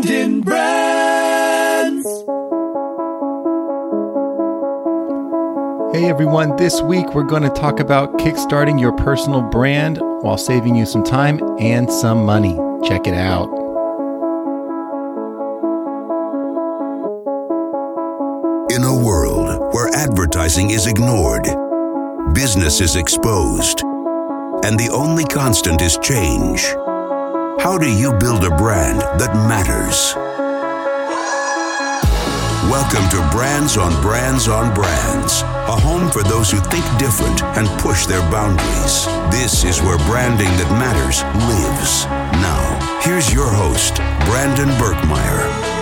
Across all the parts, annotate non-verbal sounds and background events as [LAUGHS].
Brandon Brands. Hey everyone, this week we're going to talk about kickstarting your personal brand while saving you some time and some money. Check it out. In a world where advertising is ignored, business is exposed, and the only constant is change, how do you build a brand that matters? Welcome to Brands on Brands on Brands, a home for those who think different and push their boundaries. This is where branding that matters lives. Now, here's your host, Brandon Birkmeyer.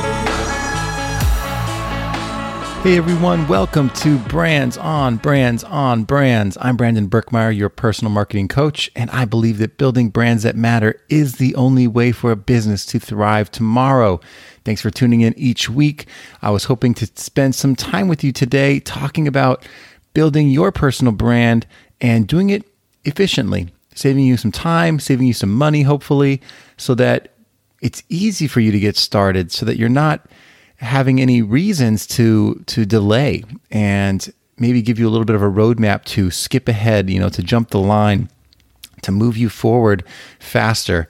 Hey everyone, welcome to Brands on Brands on Brands. I'm Brandon Birkmeyer, your personal marketing coach, and I believe that building brands that matter is the only way for a business to thrive tomorrow. Thanks for tuning in each week. I was hoping to spend some time with you today talking about building your personal brand and doing it efficiently, saving you some time, saving you some money, hopefully, so that it's easy for you to get started, so that you're not having any reasons to to delay and maybe give you a little bit of a roadmap to skip ahead, you know, to jump the line, to move you forward faster.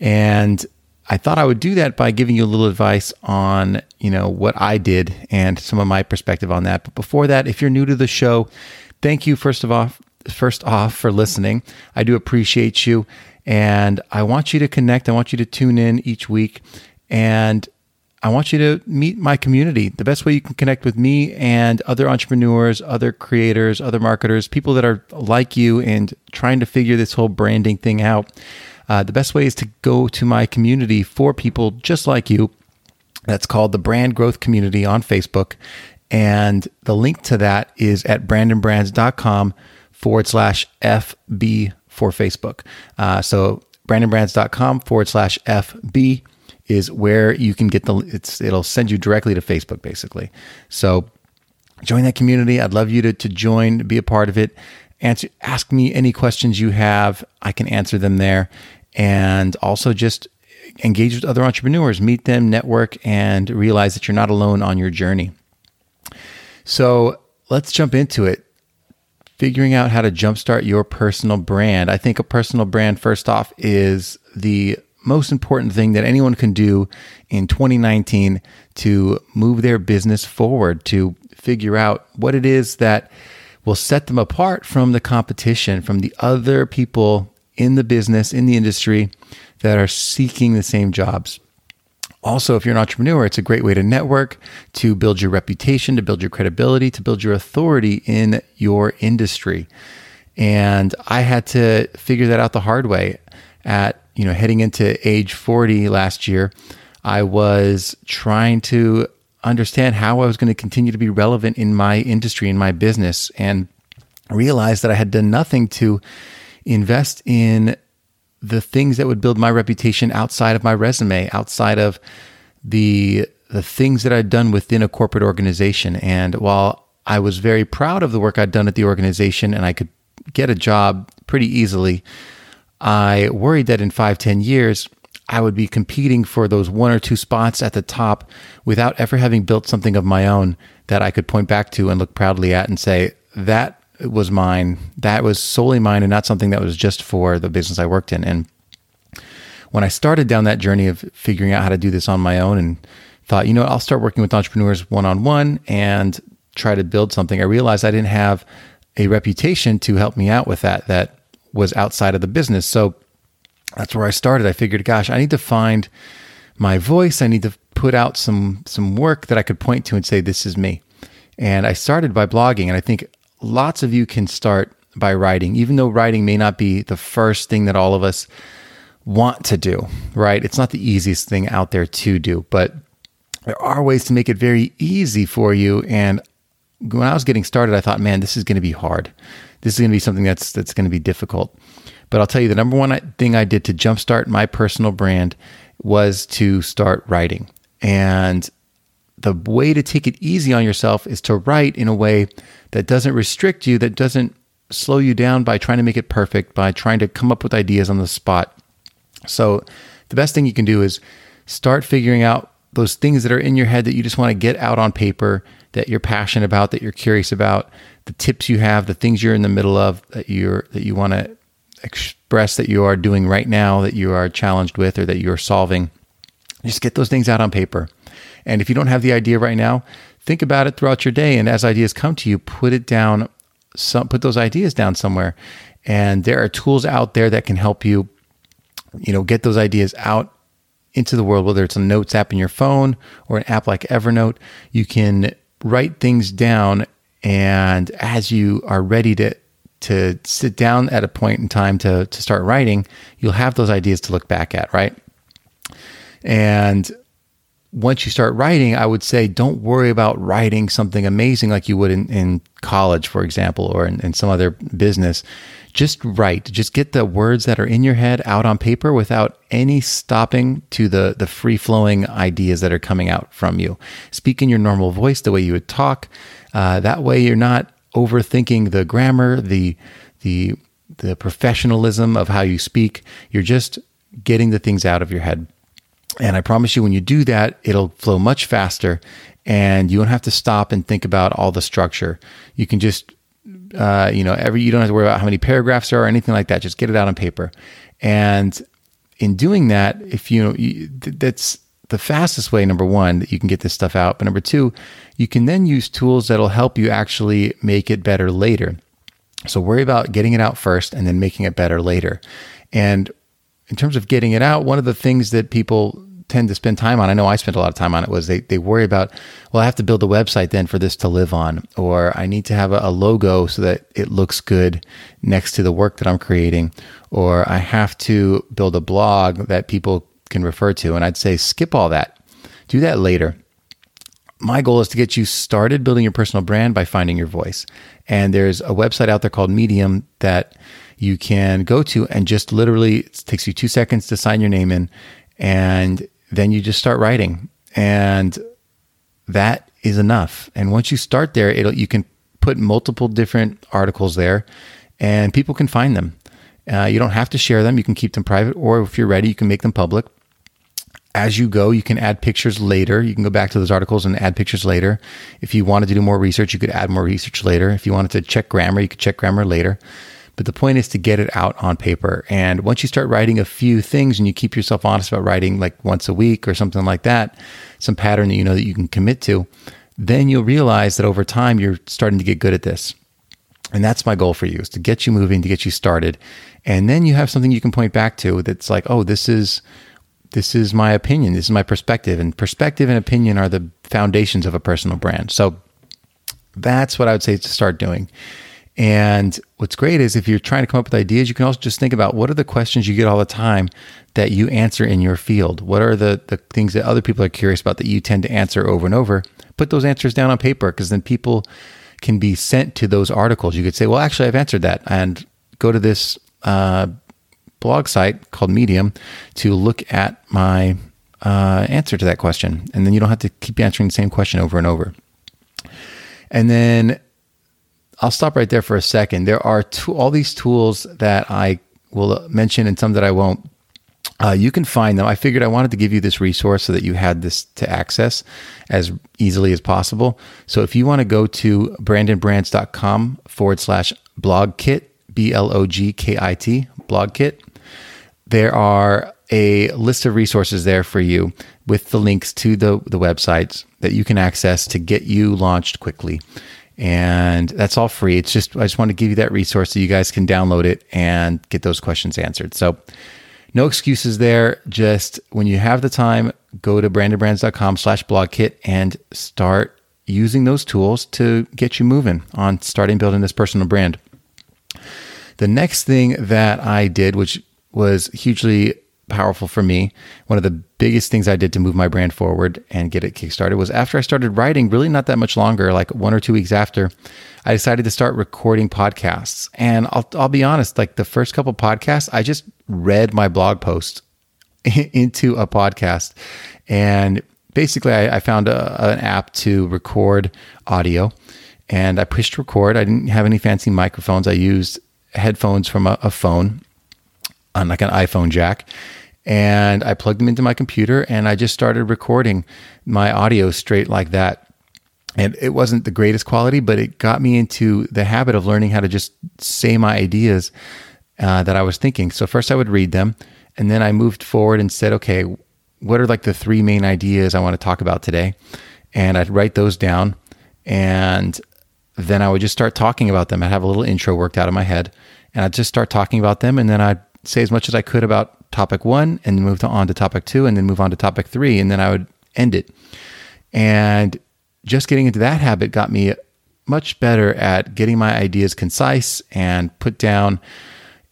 And I thought I would do that by giving you a little advice on, you know, what I did and some of my perspective on that. But before that, if you're new to the show, thank you first of all first off for listening. I do appreciate you and I want you to connect. I want you to tune in each week and I want you to meet my community. The best way you can connect with me and other entrepreneurs, other creators, other marketers, people that are like you and trying to figure this whole branding thing out. Uh, the best way is to go to my community for people just like you. That's called the Brand Growth Community on Facebook. And the link to that is at brandonbrands.com forward slash FB for Facebook. Uh, so brandonbrands.com forward slash FB is where you can get the it's it'll send you directly to Facebook basically. So join that community. I'd love you to to join, be a part of it. Answer ask me any questions you have. I can answer them there. And also just engage with other entrepreneurs, meet them, network, and realize that you're not alone on your journey. So let's jump into it. Figuring out how to jumpstart your personal brand. I think a personal brand, first off, is the most important thing that anyone can do in 2019 to move their business forward, to figure out what it is that will set them apart from the competition, from the other people in the business, in the industry that are seeking the same jobs. Also, if you're an entrepreneur, it's a great way to network, to build your reputation, to build your credibility, to build your authority in your industry. And I had to figure that out the hard way at you know, heading into age 40 last year, I was trying to understand how I was going to continue to be relevant in my industry, in my business, and realized that I had done nothing to invest in the things that would build my reputation outside of my resume, outside of the the things that I'd done within a corporate organization. And while I was very proud of the work I'd done at the organization and I could get a job pretty easily, I worried that in five, ten years, I would be competing for those one or two spots at the top without ever having built something of my own that I could point back to and look proudly at and say, that was mine. That was solely mine and not something that was just for the business I worked in. And when I started down that journey of figuring out how to do this on my own and thought, you know, I'll start working with entrepreneurs one on one and try to build something, I realized I didn't have a reputation to help me out with that, that was outside of the business. So that's where I started. I figured, gosh, I need to find my voice. I need to put out some some work that I could point to and say this is me. And I started by blogging, and I think lots of you can start by writing, even though writing may not be the first thing that all of us want to do, right? It's not the easiest thing out there to do, but there are ways to make it very easy for you. And when I was getting started, I thought, man, this is going to be hard this is going to be something that's that's going to be difficult. But I'll tell you the number one thing I did to jumpstart my personal brand was to start writing. And the way to take it easy on yourself is to write in a way that doesn't restrict you, that doesn't slow you down by trying to make it perfect, by trying to come up with ideas on the spot. So, the best thing you can do is start figuring out those things that are in your head that you just want to get out on paper, that you're passionate about, that you're curious about, the tips you have, the things you're in the middle of that you're that you want to express that you are doing right now, that you are challenged with, or that you're solving. Just get those things out on paper. And if you don't have the idea right now, think about it throughout your day. And as ideas come to you, put it down. Some put those ideas down somewhere. And there are tools out there that can help you, you know, get those ideas out into the world. Whether it's a notes app in your phone or an app like Evernote, you can write things down. And as you are ready to to sit down at a point in time to to start writing, you'll have those ideas to look back at, right? And once you start writing, I would say don't worry about writing something amazing like you would in, in college, for example, or in, in some other business. Just write. Just get the words that are in your head out on paper without any stopping to the, the free flowing ideas that are coming out from you. Speak in your normal voice, the way you would talk. Uh, that way, you're not overthinking the grammar, the the the professionalism of how you speak. You're just getting the things out of your head. And I promise you, when you do that, it'll flow much faster and you don't have to stop and think about all the structure. You can just, uh, you know, every, you don't have to worry about how many paragraphs there are or anything like that. Just get it out on paper. And in doing that, if you you, that's the fastest way, number one, that you can get this stuff out. But number two, you can then use tools that'll help you actually make it better later. So worry about getting it out first and then making it better later. And in terms of getting it out, one of the things that people tend to spend time on, I know I spent a lot of time on it, was they, they worry about, well, I have to build a website then for this to live on, or I need to have a, a logo so that it looks good next to the work that I'm creating, or I have to build a blog that people can refer to. And I'd say skip all that, do that later. My goal is to get you started building your personal brand by finding your voice. And there's a website out there called Medium that you can go to and just literally it takes you two seconds to sign your name in and then you just start writing and that is enough and once you start there it'll you can put multiple different articles there and people can find them uh, you don't have to share them you can keep them private or if you're ready you can make them public as you go, you can add pictures later. You can go back to those articles and add pictures later. If you wanted to do more research, you could add more research later. If you wanted to check grammar, you could check grammar later. But the point is to get it out on paper. And once you start writing a few things and you keep yourself honest about writing like once a week or something like that, some pattern that you know that you can commit to, then you'll realize that over time you're starting to get good at this. And that's my goal for you is to get you moving, to get you started. And then you have something you can point back to that's like, oh, this is this is my opinion, this is my perspective. And perspective and opinion are the foundations of a personal brand. So that's what I would say to start doing. And what's great is if you're trying to come up with ideas, you can also just think about what are the questions you get all the time that you answer in your field? What are the, the things that other people are curious about that you tend to answer over and over? Put those answers down on paper because then people can be sent to those articles. You could say, well, actually, I've answered that and go to this uh, blog site called Medium to look at my uh, answer to that question. And then you don't have to keep answering the same question over and over. And then I'll stop right there for a second. There are two, all these tools that I will mention and some that I won't. Uh, you can find them. I figured I wanted to give you this resource so that you had this to access as easily as possible. So if you want to go to brandonbrands.com forward slash blog kit, B L O G K I T, blog kit, there are a list of resources there for you with the links to the, the websites that you can access to get you launched quickly and that's all free. It's just I just want to give you that resource so you guys can download it and get those questions answered. So no excuses there. Just when you have the time, go to brandonbrands.com slash blogkit and start using those tools to get you moving on starting building this personal brand. The next thing that I did, which was hugely powerful for me. One of the biggest things I did to move my brand forward and get it kickstarted was after I started writing, really not that much longer, like one or two weeks after, I decided to start recording podcasts. And I'll, I'll be honest, like the first couple podcasts, I just read my blog post [LAUGHS] into a podcast. And basically, I, I found a, an app to record audio and I pushed record. I didn't have any fancy microphones. I used headphones from a, a phone on like an iPhone jack and I plugged them into my computer and I just started recording my audio straight like that. And it wasn't the greatest quality, but it got me into the habit of learning how to just say my ideas uh, that I was thinking. So first I would read them, and then I moved forward and said, okay, what are like the three main ideas I want to talk about today? And I'd write those down, and then I would just start talking about them. I'd have a little intro worked out in my head, and I'd just start talking about them, and then I'd say as much as I could about topic one, and then move on to topic two, and then move on to topic three, and then I would end it. And just getting into that habit got me much better at getting my ideas concise and put down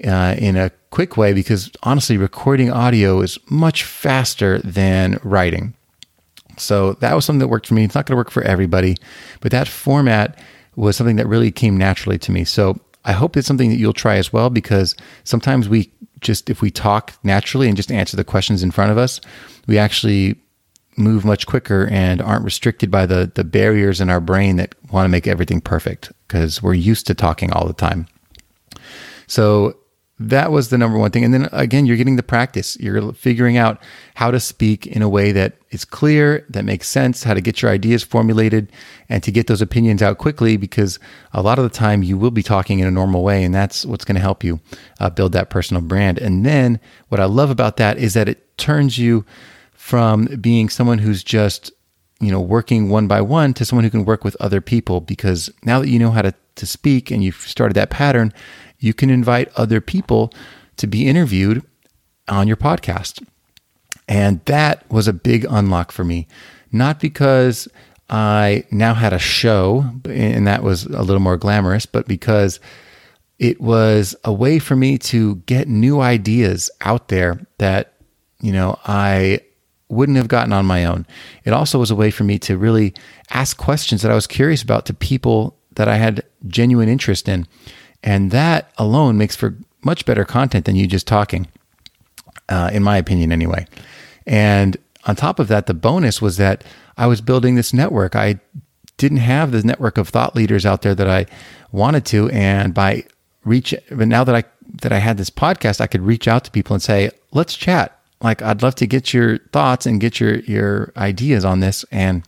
uh, in a quick way because honestly, recording audio is much faster than writing. So that was something that worked for me. It's not going to work for everybody, but that format was something that really came naturally to me. So I hope it's something that you'll try as well because sometimes we just, if we talk naturally and just answer the questions in front of us, we actually move much quicker and aren't restricted by the the barriers in our brain that want to make everything perfect because we're used to talking all the time. So that was the number one thing. And then again, you're getting the practice. You're figuring out how to speak in a way that is clear, that makes sense, how to get your ideas formulated, and to get those opinions out quickly because a lot of the time you will be talking in a normal way. And that's what's going to help you uh, build that personal brand. And then what I love about that is that it turns you from being someone who's just you know working one by one to someone who can work with other people because now that you know how to, to speak and you've started that pattern you can invite other people to be interviewed on your podcast. And that was a big unlock for me, not because I now had a show and that was a little more glamorous, but because it was a way for me to get new ideas out there that, you know, I wouldn't have gotten on my own. It also was a way for me to really ask questions that I was curious about to people that I had genuine interest in. And that alone makes for much better content than you just talking, uh, in my opinion, anyway. And on top of that, the bonus was that I was building this network. I didn't have the network of thought leaders out there that I wanted to, and by reach, but now that I that I had this podcast, I could reach out to people and say, "Let's chat." Like, I'd love to get your thoughts and get your your ideas on this. And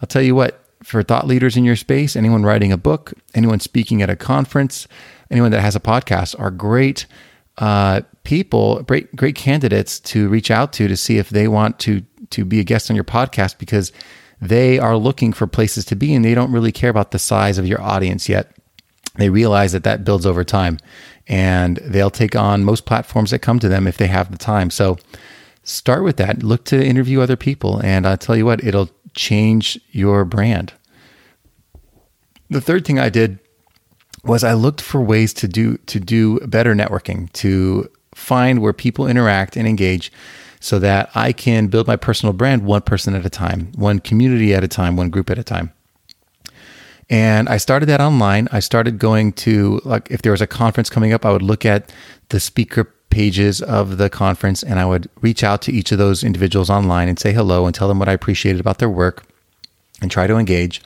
I'll tell you what, for thought leaders in your space, anyone writing a book, anyone speaking at a conference, anyone that has a podcast are great uh, people, great great candidates to reach out to to see if they want to to be a guest on your podcast because they are looking for places to be and they don't really care about the size of your audience yet. They realize that that builds over time and they'll take on most platforms that come to them if they have the time. So start with that. Look to interview other people and I'll tell you what, it'll change your brand. The third thing I did was I looked for ways to do to do better networking, to find where people interact and engage so that I can build my personal brand one person at a time, one community at a time, one group at a time. And I started that online. I started going to like if there was a conference coming up, I would look at the speaker pages of the conference and I would reach out to each of those individuals online and say hello and tell them what I appreciated about their work and try to engage.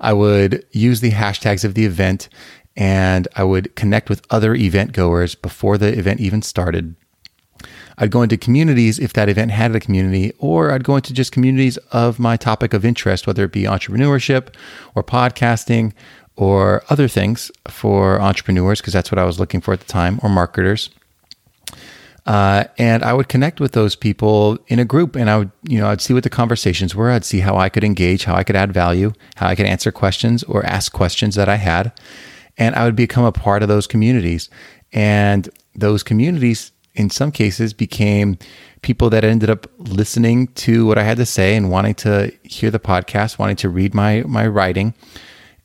I would use the hashtags of the event and I would connect with other event goers before the event even started. I'd go into communities if that event had a community, or I'd go into just communities of my topic of interest, whether it be entrepreneurship or podcasting or other things for entrepreneurs, because that's what I was looking for at the time, or marketers. Uh, and I would connect with those people in a group, and I would, you know, I'd see what the conversations were. I'd see how I could engage, how I could add value, how I could answer questions or ask questions that I had, and I would become a part of those communities. And those communities, in some cases, became people that ended up listening to what I had to say and wanting to hear the podcast, wanting to read my my writing,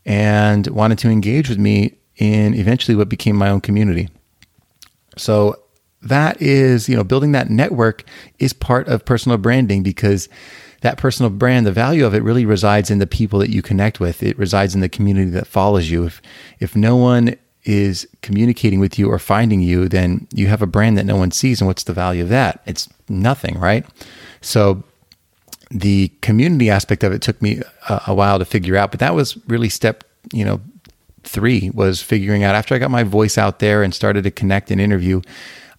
and wanted to engage with me in eventually what became my own community. So that is, you know, building that network is part of personal branding because that personal brand, the value of it really resides in the people that you connect with. It resides in the community that follows you. If if no one is communicating with you or finding you, then you have a brand that no one sees. And what's the value of that? It's nothing, right? So the community aspect of it took me a, a while to figure out, but that was really step, you know, three was figuring out after I got my voice out there and started to connect and interview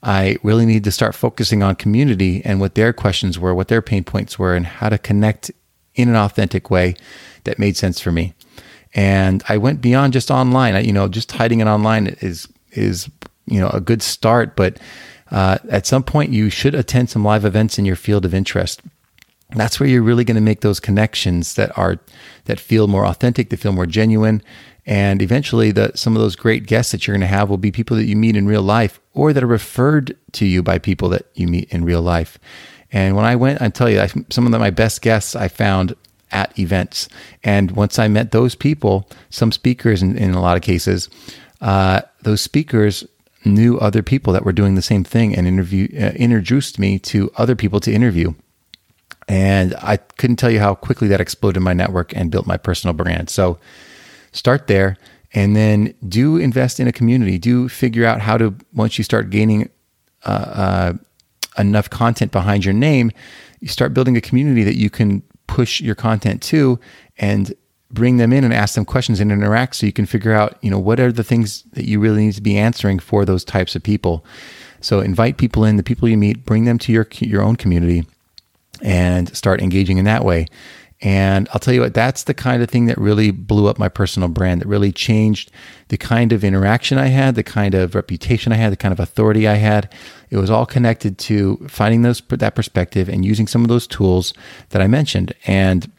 I really need to start focusing on community and what their questions were, what their pain points were, and how to connect in an authentic way that made sense for me. And I went beyond just online. I, you know, just hiding it online is is you know a good start, but uh, at some point you should attend some live events in your field of interest. That's where you're really going to make those connections that are that feel more authentic, that feel more genuine, and eventually, the, some of those great guests that you're going to have will be people that you meet in real life or that are referred to you by people that you meet in real life. And when I went, I tell you, I, some of the, my best guests I found at events. And once I met those people, some speakers in, in a lot of cases, uh, those speakers knew other people that were doing the same thing and interview, uh, introduced me to other people to interview. And I couldn't tell you how quickly that exploded my network and built my personal brand. So start there and then do invest in a community. Do figure out how to once you start gaining uh, uh, enough content behind your name you start building a community that you can push your content to and bring them in and ask them questions and interact so you can figure out you know what are the things that you really need to be answering for those types of people. So invite people in the people you meet bring them to your your own community and start engaging in that way and I'll tell you what, that's the kind of thing that really blew up my personal brand, that really changed the kind of interaction I had, the kind of reputation I had, the kind of authority I had. It was all connected to finding those that perspective and using some of those tools that I mentioned. And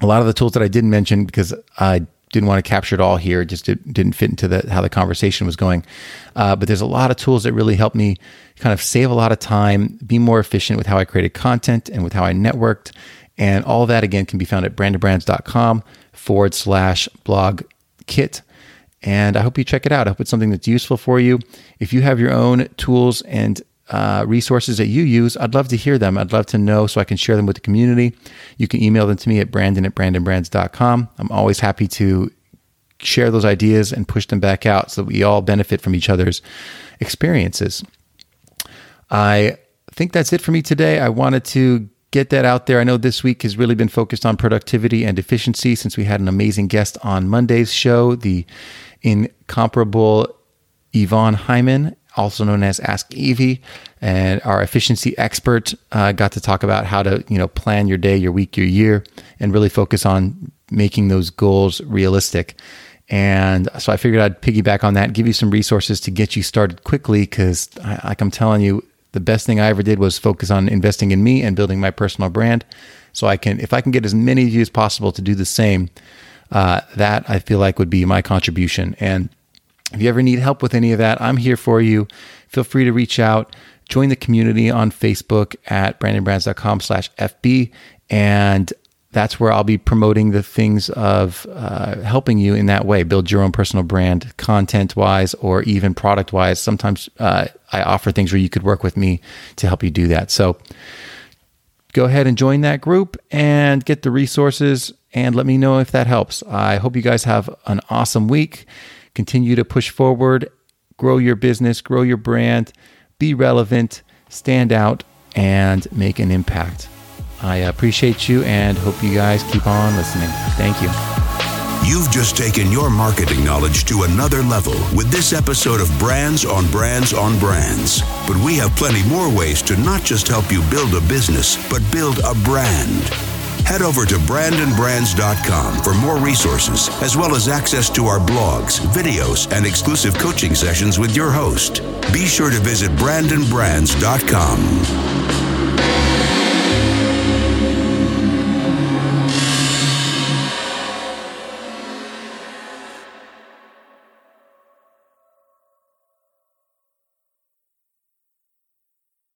a lot of the tools that I didn't mention because I didn't want to capture it all here. It just didn't fit into the, how the conversation was going. Uh, but there's a lot of tools that really helped me kind of save a lot of time, be more efficient with how I created content and with how I networked and all that again can be found at brandonbrands.com forward slash blog kit. And I hope you check it out. I hope it's something that's useful for you. If you have your own tools and uh, resources that you use, I'd love to hear them. I'd love to know so I can share them with the community. You can email them to me at brandon at brandonbrands.com. I'm always happy to share those ideas and push them back out so that we all benefit from each other's experiences. I think that's it for me today. I wanted to get that out there. I know this week has really been focused on productivity and efficiency since we had an amazing guest on Monday's show, the incomparable Yvonne Heimann, also known as AskYvi, and our efficiency expert uh, got to talk about how to you know plan your day, your week, your year, and really focus on making those goals realistic. And so I figured I'd piggyback on that, give you some resources to get you started quickly, because like I'm telling you, the best thing I ever did was focus on investing in me and building my personal brand. So I can, if I can get as many of you as possible to do the same, uh, that I feel like would be my contribution. And if you ever need help with any of that, I'm here for you. Feel free to reach out. Join the community on Facebook at brandonbrands.com slash FB. And that's where I'll be promoting the things of uh, helping you in that way, build your own personal brand, content wise, or even product wise. Sometimes uh, I offer things where you could work with me to help you do that. So go ahead and join that group and get the resources and let me know if that helps. I hope you guys have an awesome week. Continue to push forward, grow your business, grow your brand, be relevant, stand out, and make an impact. I appreciate you and hope you guys keep on listening. Thank you. You've just taken your marketing knowledge to another level with this episode of Brands on Brands on Brands. But we have plenty more ways to not just help you build a business, but build a brand. Head over to brandonbrands.com for more resources, as well as access to our blogs, videos, and exclusive coaching sessions with your host. Be sure to visit brandonbrands.com.